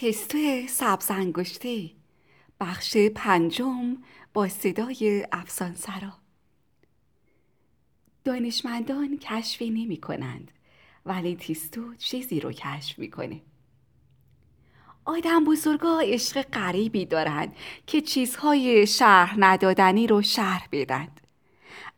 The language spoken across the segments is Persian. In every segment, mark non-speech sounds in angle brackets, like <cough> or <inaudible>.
تستو سبز انگشته بخش پنجم با صدای افسان سرا دانشمندان کشفی نمی کنند ولی تیستو چیزی رو کشف می‌کنه آدم بزرگا عشق غریبی دارند که چیزهای شرح ندادنی رو شرح بدند.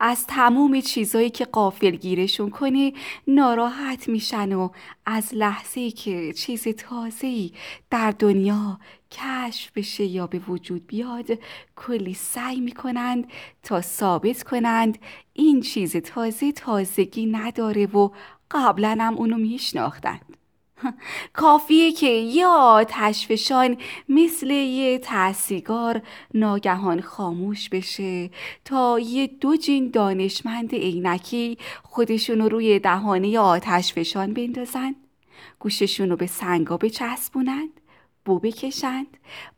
از تموم چیزایی که قافل گیرشون کنی ناراحت میشن و از لحظه که چیز تازه‌ای در دنیا کشف بشه یا به وجود بیاد کلی سعی می‌کنند تا ثابت کنند این چیز تازه تازگی نداره و قبلا هم اونو میشناختند. کافیه که یه آتشفشان مثل یه تحصیگار ناگهان خاموش بشه تا یه دو جین دانشمند عینکی خودشونو روی دهانه آتشفشان بندازن؟ گوششونو به سنگا بچسبونند بو بکشند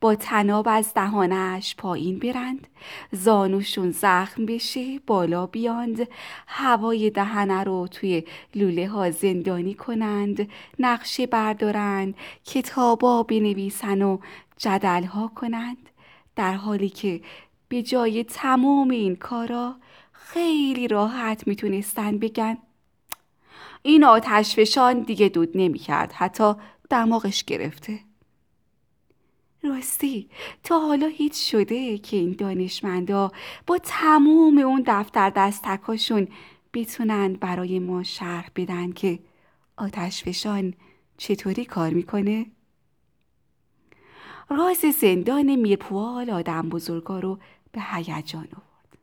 با تناب از دهانش پایین برند. زانوشون زخم بشه بالا بیاند. هوای دهنه رو توی لوله ها زندانی کنند. نقشه بردارند کتابا بنویسن و جدل ها کنند. در حالی که به جای تمام این کارا خیلی راحت می‌تونستن بگن این آتشفشان دیگه دود نمی‌کرد حتی دماغش گرفته. راستی تا حالا هیچ شده که این دانشمندا با تموم اون دفتر دستکاشون بتونن برای ما شرح بدن که آتشفشان چطوری کار می‌کنه؟ راز زندان میرپوال آدم بزرگا رو به هیجان آورد.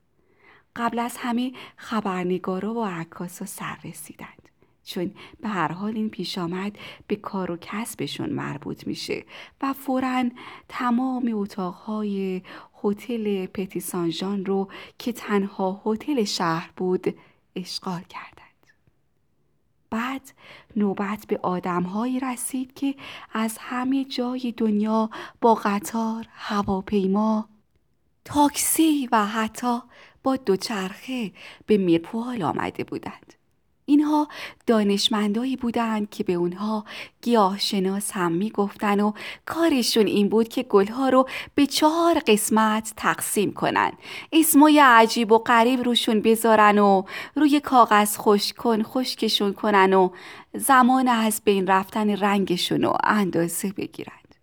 قبل از همه خبرنگارا و عکاسا سر رسیدند. چون به هر حال این پیش آمد به کار و کسبشون مربوط میشه و فورا تمام اتاقهای هتل پتی سانژان رو که تنها هتل شهر بود اشغال کردند بعد نوبت به آدمهایی رسید که از همه جای دنیا با قطار، هواپیما، تاکسی و حتی با دوچرخه به میرپوال آمده بودند. اینها دانشمندایی بودند که به اونها گیاه شناس هم می‌گفتن و کارشون این بود که گلها رو به چهار قسمت تقسیم کنن. اسمای عجیب و غریب روشون بذارن و روی کاغذ خوش کن خشکشون کنن و زمان از بین رفتن رنگشون رو اندازه بگیرند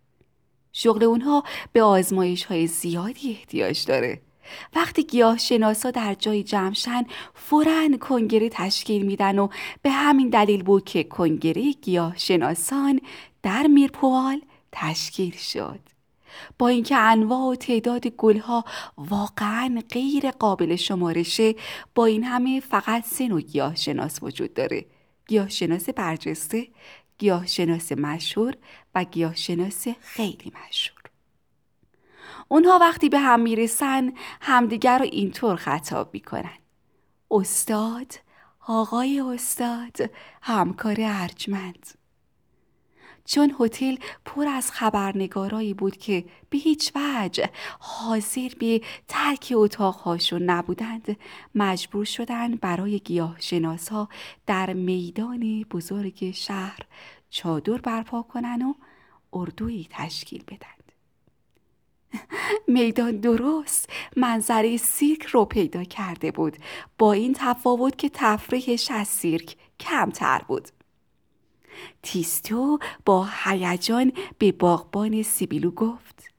شغل اونها به آزمایش های زیادی احتیاج داره. وقتی گیاه شناسا در جای جمعشن فورا کنگره تشکیل میدن و به همین دلیل بود که کنگره گیاه شناسان در میرپوال تشکیل شد. با اینکه انواع و تعداد گلها واقعا غیر قابل شمارشه با این همه فقط سه نوع گیاه شناس وجود داره. گیاه شناس برجسته گیاه شناس مشهور و گیاه شناس خیلی مشهور. اونها وقتی به هم می‌رسن همدیگر رو اینطور خطاب می‌کنن. استاد آقای استاد همکار ارجمند. چون هتل پر از خبرنگارایی بود که به هیچ وجه حاضر به ترک اتاقهاشون نبودند مجبور شدند برای گیاه شناس ها در میدان بزرگ شهر چادر برپا کنن و اردویی تشکیل بدن. <laughs> میدان درست منظره سیرک رو پیدا کرده بود. با این تفاوت که تفریحش از سیرک کمتر بود. تیستو با هیجان به باغبان سیبیلو گفت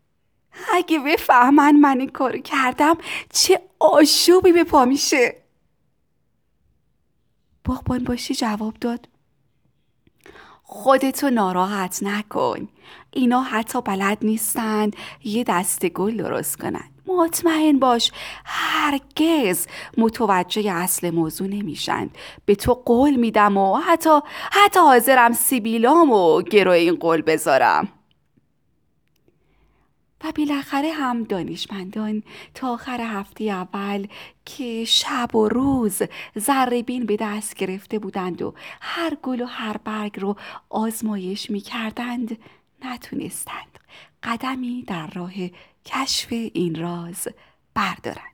اگه بفهمن من این کارو کردم چه آشوبی به پا میشه. باغبان باشی جواب داد خودتو ناراحت نکن. اینا حتی بلد نیستند یه دست گل درست کنند مطمئن باش هرگز متوجه اصل موضوع نمیشن. به تو قول میدم و حتی حتی حاضرم سیبیلام و گروه این قول بذارم. و بالاخره هم دانشمندان تا آخر هفته اول که شب و روز بین به دست گرفته بودند و هر گل و هر برگ رو آزمایش می کردند نتونستند. قدمی در راه کشف این راز بردارند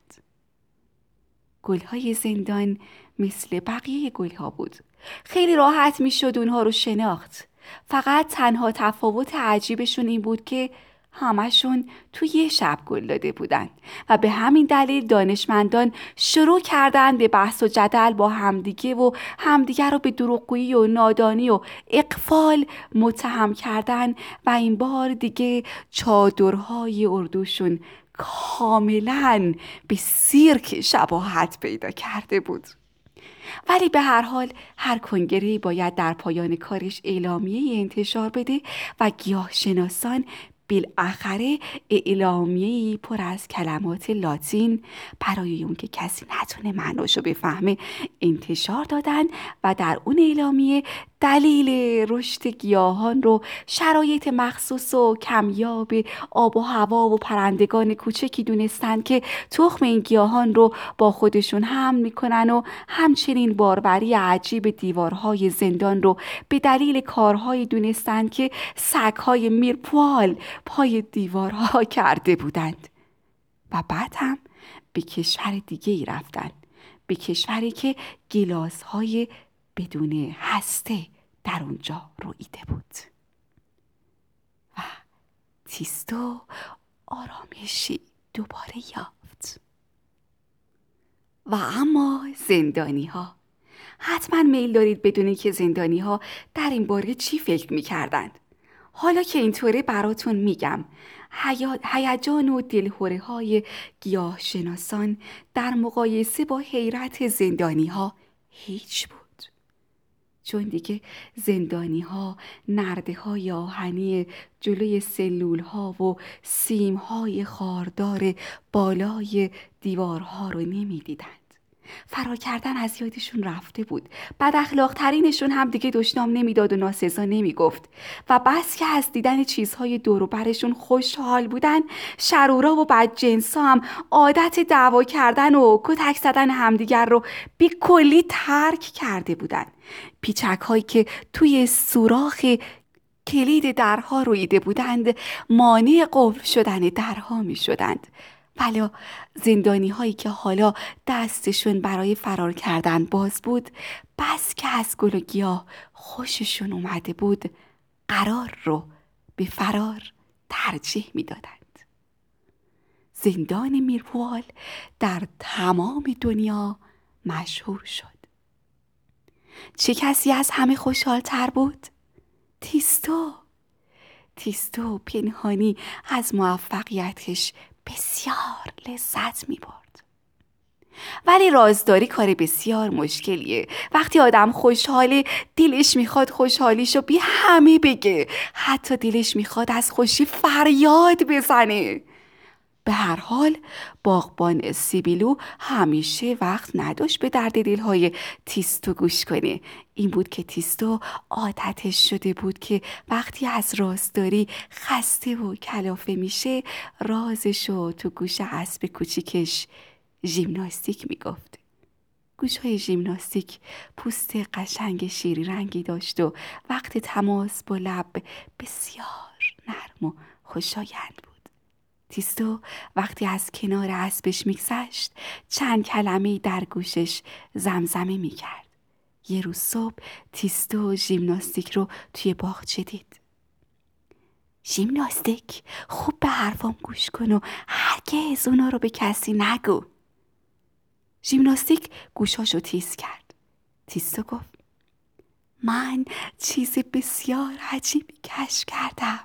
گلهای زندان مثل بقیه گلها بود. خیلی راحت می شد اونها رو شناخت. فقط تنها تفاوت عجیبشون این بود که همشون توی یه شب گل داده بودن و به همین دلیل دانشمندان شروع کردن به بحث و جدل با همدیگه و همدیگه رو به دروغگویی و نادانی و اقفال متهم کردن و این بار دیگه چادرهای اردوشون کاملا به سیرک شباهت پیدا کرده بود. ولی به هر حال هر کنگره باید در پایان کارش اعلامیه انتشار بده و گیاه شناسان بالاخره اعلامیه پر از کلمات لاتین برای اون که کسی نتونه معناشو بفهمه انتشار دادن و در اون اعلامیه دلیل رشد گیاهان رو شرایط مخصوص و کمیاب آب و هوا و پرندگان کوچکی دونستند که تخم این گیاهان رو با خودشون هم می‌کنن و همچنین باربری عجیب دیوارهای زندان رو به دلیل کارهایی دونستند که سگهای میرپوال پای دیوارها <laughs> کرده بودند و بعد هم به کشور دیگه ای رفتن به کشوری که گلاس های بدون هسته در اونجا رویده بود و تیستو آرامشی دوباره یافت و اما زندانی ها حتما میل دارید بدونید که زندانی ها در این باره چی فکر می کردند. حالا که اینطوره براتون میگم هیجان و دلهوره های گیاه شناسان در مقایسه با حیرت زندانی ها هیچ بود چون دیگه زندانی ها نرده های آهنی جلوی سلول ها و سیم های خاردار بالای دیوارها رو نمی‌دیدند. فرار کردن از یادشون رفته بود. بد اخلاق ترینشون هم دیگه دشنام نمی‌داد و ناسزا نمی‌گفت. و بس که از دیدن چیزهای دور برشون خوشحال بودن شرورا و بدجنسا هم عادت دعوا کردن و کتک زدن همدیگر رو بی کلی ترک کرده بودن. پیچک هایی که توی سوراخ کلید درها رویده بودند مانع قفل شدن درها می شدند ولی زندانی هایی که حالا دستشون برای فرار کردن باز بود بس که از گل و گیاه خوششون اومده بود قرار رو به فرار ترجیح می‌دادند. زندان میروال در تمام دنیا مشهور شد چه کسی از همه خوشحالتر بود؟ تیستو تیستو پنهانی از موفقیتش بسیار لذت می برد. ولی رازداری کار بسیار مشکلیه. وقتی آدم خوشحاله دلش می‌خواد خوشحالیشو بی همه بگه. حتی دلش می‌خواد از خوشی فریاد بزنه. به هر حال باغبان سیبیلو همیشه وقت نداشت به درد دلهای تیستو گوش کنه. این بود که تیستو عادتش شده بود که وقتی از رازداری خسته و کلافه میشه رازشو تو گوش اسب کوچیکش ژیمناستیک می‌گفت. گوش های ژیمناستیک پوست قشنگ شیری رنگی داشت و وقت تماس با لب بسیار نرم و خوشایند بود. تیستو وقتی از کنار اسبش میگذشت چند کلمه در گوشش زمزمه می‌کرد. یه روز صبح تیستو ژیمناستیک رو توی باغچه دید ژیمناستیک خوب به حرفام گوش کن و هرگز اونا رو به کسی نگو. ژیمناستیک گوشاشو تیز کرد. تیستو گفت من چیز بسیار عجیبی کشف کردم.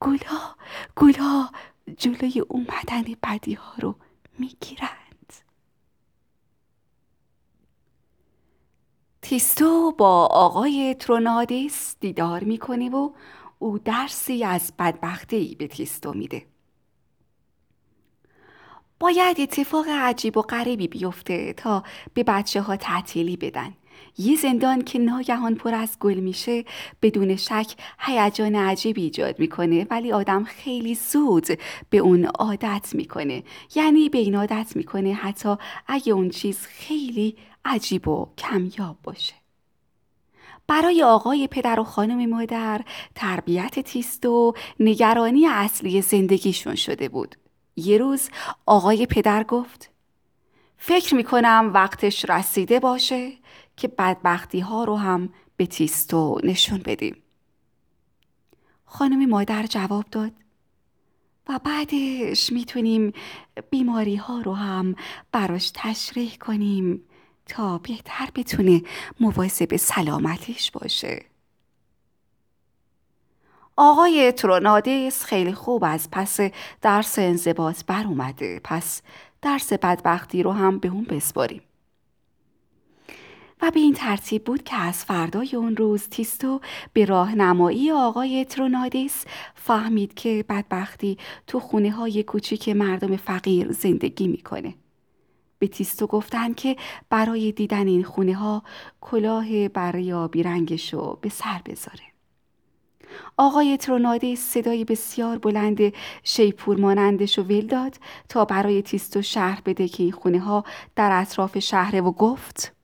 گلا گلا جلوی اومدن بدی ها رو می‌گیرند. تیستو با آقای ترونادیس دیدار می‌کنه و او درسی از بدبختی به تیستو میده. باید اتفاق عجیب و غریبی بیفته تا به بچه ها تعطیلی بدن. یه زندان که ناگهان پر از گل میشه بدون شک هیجان عجیبی ایجاد می‌کنه ولی آدم خیلی زود به اون عادت می‌کنه. یعنی به این عادت می‌کنه حتی اگه اون چیز خیلی عجیب و کمیاب باشه. برای آقای پدر و خانم مادر تربیت تیست و نگرانی اصلی زندگیشون شده بود. یه روز آقای پدر گفت فکر می‌کنم وقتش رسیده باشه. که بدبختی ها رو هم به تیستو نشون بدیم. خانم مادر جواب داد. و بعدش می‌تونیم بیماری ها رو هم براش تشریح کنیم تا بهتر بتونه مواظب سلامتیش باشه. آقای ترونادیس خیلی خوب از پس درس انضباط بر اومده. پس درس بدبختی رو هم به اون بسپاریم. و به این ترتیب بود که از فردای اون روز تیستو به راهنمایی آقای ترونادیس فهمید که بدبختی تو خونه های کوچیک مردم فقیر زندگی می‌کنه. به تیستو گفتن که برای دیدن این خونه ها کلاه بریابی رنگشو به سر بذاره. آقای ترونادیس صدای بسیار بلند شیپور مانندش و ول داد تا برای تیستو شهر بده که این خونه ها در اطراف شهره و گفت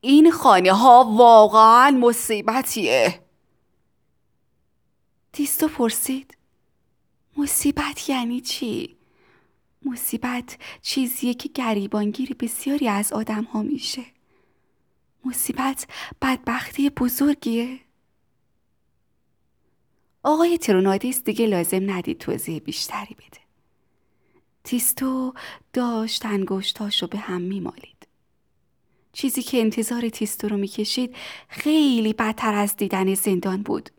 این خانه ها واقعا مصیبتیه. تیستو پرسید مصیبت یعنی چی؟ مصیبت چیزیه که گریبانگیری بسیاری از آدم ها میشه. مصیبت بدبختی بزرگیه. آقای ترونادیس دیگه لازم ندید توضیح بیشتری بده. تیستو داشت انگشتاشو به هم میمالید. چیزی که انتظار تیستو رو می‌کشید خیلی بدتر از دیدن زندان بود.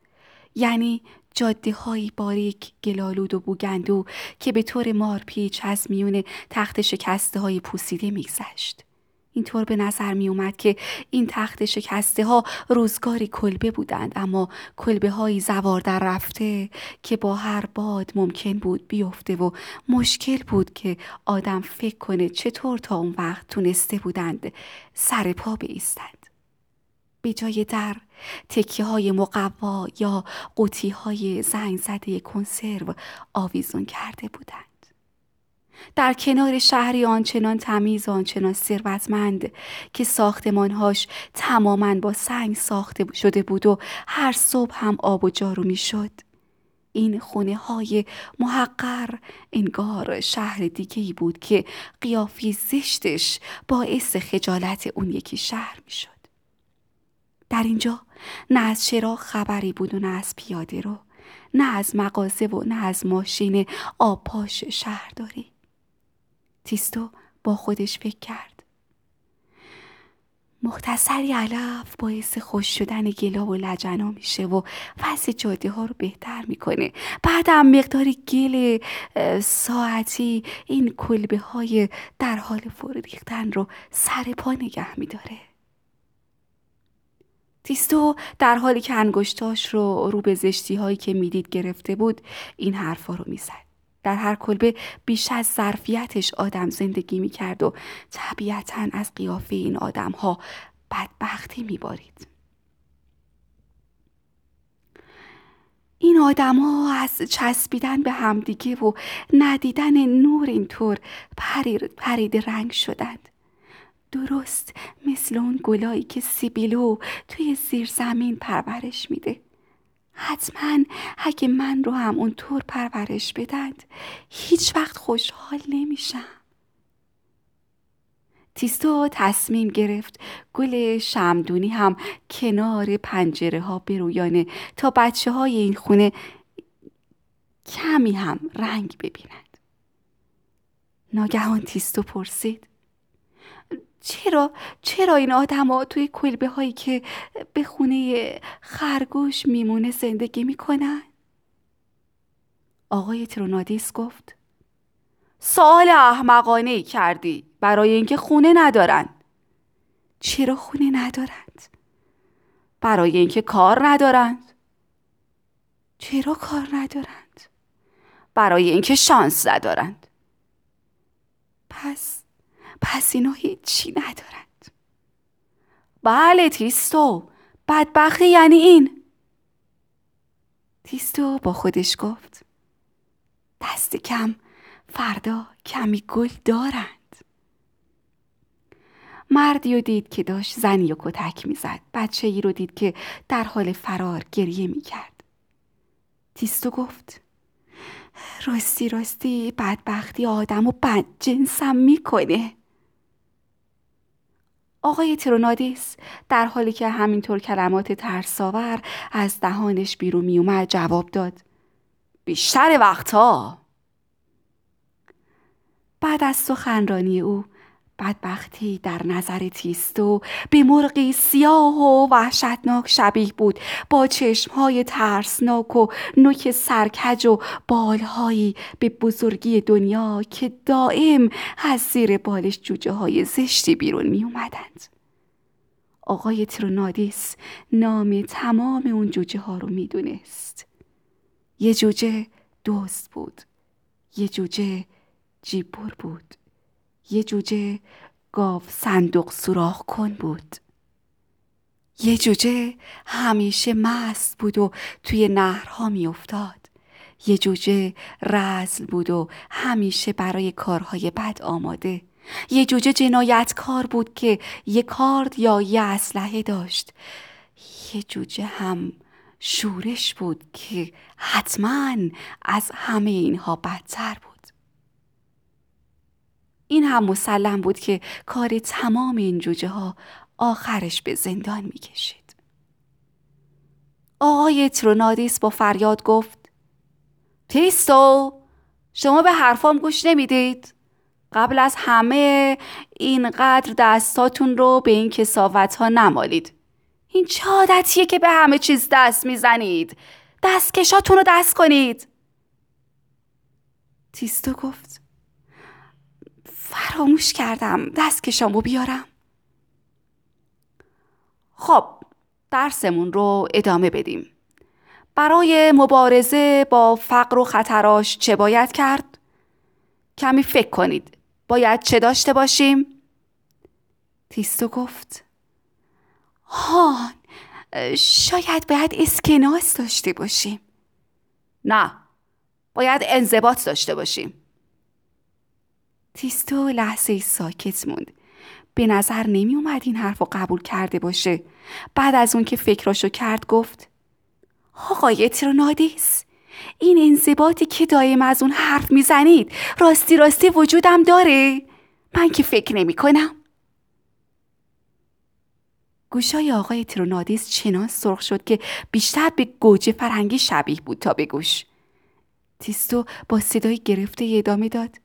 یعنی جاده های باریک گلالود و بوگندو که به طور مارپیچ از میون تخت شکسته های پوسیده میگذشت. اینطور به نظر می اومد که این تخت شکسته ها روزگاری کلبه بودند اما کلبه های زوار در رفته که با هر باد ممکن بود بیفته و مشکل بود که آدم فکر کنه چطور تا اون وقت تونسته بودند سر پا بیستند. به جای در تکیه های مقوا یا قوطی های زنگ زده کنسرو آویزون کرده بودند. در کنار شهری آنچنان تمیز و آنچنان ثروتمند که ساختمانهاش تماما با سنگ ساخته شده بود و هر صبح هم آب و جارو می‌شد. این خونه های محقر انگار شهر دیگه ای بود که قیافی زشتش باعث خجالت اون یکی شهر می‌شد. در اینجا نه از چرا خبری بود و نه از پیاده رو نه از مغازه و نه از ماشین آبپاش شهرداری تیستو با خودش فکر کرد. مختصری علف باعث خوش شدن گلا و لجنا میشه و وضع جاده ها رو بهتر می‌کنه. بعد هم مقداری گل ساعتی این کلبه های در حال فرو ریختن رو سر پا نگه میداره. تیستو در حالی که انگشتاش رو رو به زشتی هایی که می‌دید گرفته بود این حرفا رو می‌زد. در هر کلبه بیش از ظرفیتش آدم زندگی می کرد و طبیعتا از قیافه این آدم ها بدبختی می بارید. این آدما از چسبیدن به همدیگه و ندیدن نور اینطور پرید, رنگ شدند. درست مثل اون گلایی که سیبیلو توی زیر زمین پرورش میده. حتما اگه من رو هم اونطور پرورش بدند هیچ وقت خوشحال نمیشم. تیستو تصمیم گرفت گل شمدونی هم کنار پنجره ها برویانه تا بچه های این خونه کمی هم رنگ ببینند. ناگهان تیستو پرسید چرا چرا این ها توی کلبه هایی که به خونه خرگوش میمونه زندگی می‌کنن؟ آقای ترونادیس گفت سوال احمقانه ای کردی برای اینکه خونه ندارن چرا خونه ندارند؟ برای اینکه کار ندارند چرا کار ندارند؟ برای اینکه شانس ندارند پس پس اینا هیچی ندارند. بله تیستو بدبختی یعنی این. تیستو با خودش گفت دست کم فردا کمی گل دارند. مردی رو دید که داشت زنی و کتک می‌زد. بچه ای رو دید که در حال فرار گریه می‌کرد. تیستو گفت راستی راستی بدبختی آدم و بد جنسم می‌کنه. آقای ترونادیس در حالی که همینطور کلمات ترساور از دهانش بیرون میومد جواب داد. بیشتر وقتها. بعد از سخنرانی او بدبختی در نظر تیستو به مرغی سیاه و وحشتناک شبیه بود با چشمهای ترسناک و نوک سرکج و بالهایی به بزرگی دنیا که دائم از زیر بالش جوجه های زشتی بیرون می اومدند. آقای ترونادیس نام تمام اون جوجه ها رو می دونست. یه جوجه دوست بود. یه جوجه جیبور بود. یه جوجه گاو صندوق سوراخ کن بود. یه جوجه همیشه مست بود و توی نهرها میافتاد. یه جوجه رزل بود و همیشه برای کارهای بد آماده. یه جوجه جنایتکار بود که یه کارد یا یه اسلحه داشت. یه جوجه هم شورش بود که حتما از همه اینها بدتر بود. هم مسلم بود که کار تمام این جوجه ها آخرش به زندان می کشید. آقای ترونادیس با فریاد گفت تیستو شما به حرفام گوش نمی‌دید؟ قبل از همه اینقدر دستاتون رو به این کساوت ها نمالید. این چه عادتیه که به همه چیز دست می‌زنید؟ دستکشاتون رو دست کنید. تیستو گفت فراموش کردم دستکشامو بیارم. خب درسمون رو ادامه بدیم. برای مبارزه با فقر و خطراش چه باید کرد؟ کمی فکر کنید. باید چه داشته باشیم؟ تیستو گفت. هان شاید باید اسکناس داشته باشیم. نه باید انضباط داشته باشیم. تیستو لحظه ساکت موند. به نظر نمی اومد این حرف رو قبول کرده باشه. بعد از اون که فکراشو کرد گفت آقای ترونادیس این انضباطی که دایم از اون حرف می‌زنید راستی راستی وجودم داره. من که فکر نمی کنم گوشای آقای ترونادیس چنان سرخ شد که بیشتر به گوجه فرنگی شبیه بود تا به گوش. تیستو با صدای گرفته ادامه داد.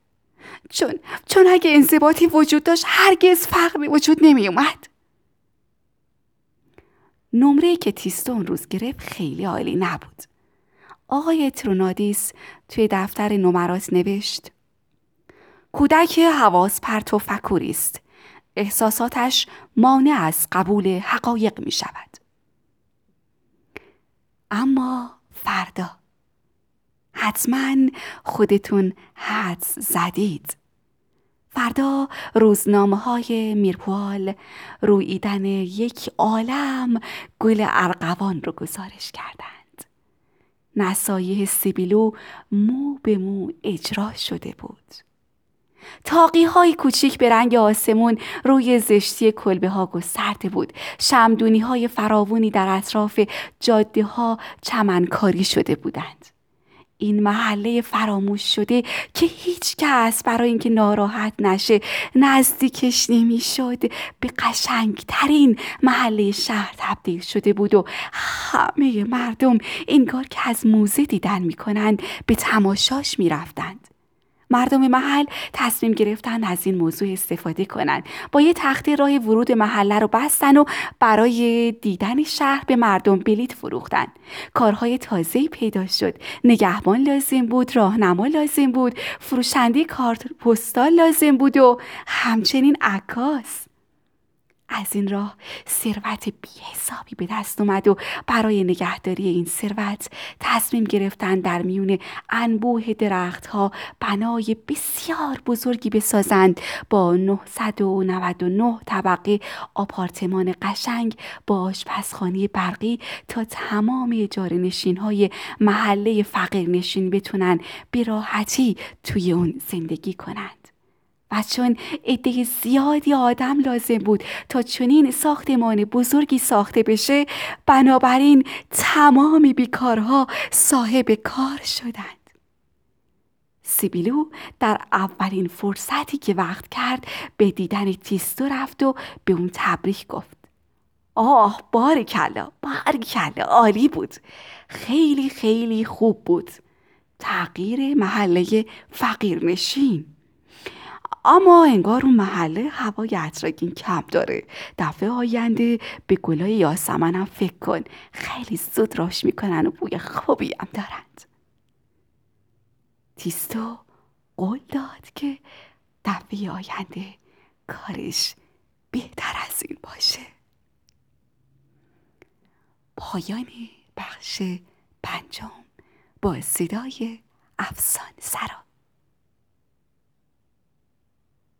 چون چون اگه انضباطی وجود داشت هرگز فقر وجود نمی اومد. نمره که تیستو اون روز گرفت خیلی عالی نبود. آقای ترونادیس توی دفتر نمرات نوشت کودک حواس پرت و فکوری است. احساساتش مانع از قبول حقایق می شود. اما فردا حتما خودتون حدس زدید. فردا روزنامه های میرپوال رویدن یک عالم گل ارغوان رو گزارش کردند. نصایح سیبیلو مو به مو اجرا شده بود. تاقی های کوچیک به رنگ آسمون روی زشتی کلبه ها گسترده بود. شمدونی های فراوونی در اطراف جاده ها چمنکاری شده بودند. این محله فراموش شده که هیچ کس برای اینکه ناراحت نشه نزدیکش نمی‌شد. به قشنگترین محله شهر تبدیل شده بود و همه مردم انگار که از موزه دیدن می‌کنند به تماشاش می‌رفتند. مردم محل تصمیم گرفتن از این موضوع استفاده کنند با یه تخته راه ورود محله رو بستن و برای دیدن شهر به مردم بلیت فروختن. کارهای تازه‌ای پیدا شد. نگهبان لازم بود راهنما لازم بود فروشنده کارت پستال لازم بود و همچنین عکاس. از این راه ثروت حسابی به دست اومد و برای نگهداری این ثروت تصمیم گرفتن در میون انبوه درختها بنای بسیار بزرگی بسازند. با 999 طبقه آپارتمان قشنگ با آشپزخانه برقی تا تمام اجاره نشین های محله فقیر نشین بتونن به راحتی توی اون زندگی کنند. و چون عده زیادی آدم لازم بود تا چنین ساختمان بزرگی ساخته بشه بنابراین تمامی بیکارها صاحب کار شدند. سیبیلو در اولین فرصتی که وقت کرد به دیدن تیستو رفت و به اون تبریک گفت. آه بار کلا بار کلا عالی بود. خیلی خیلی خوب بود. تغییر محله فقیر نشین اما انگار اون محله هوای اطراگین کم داره. دفعه آینده به گلای یاسمنم فکر کن. خیلی زود راش می‌کنن و بوی خوبی هم دارند. تیستو قول داد که دفعه آینده کارش بهتر از این باشه. پایان بخش پنجم با صدای افسان سرا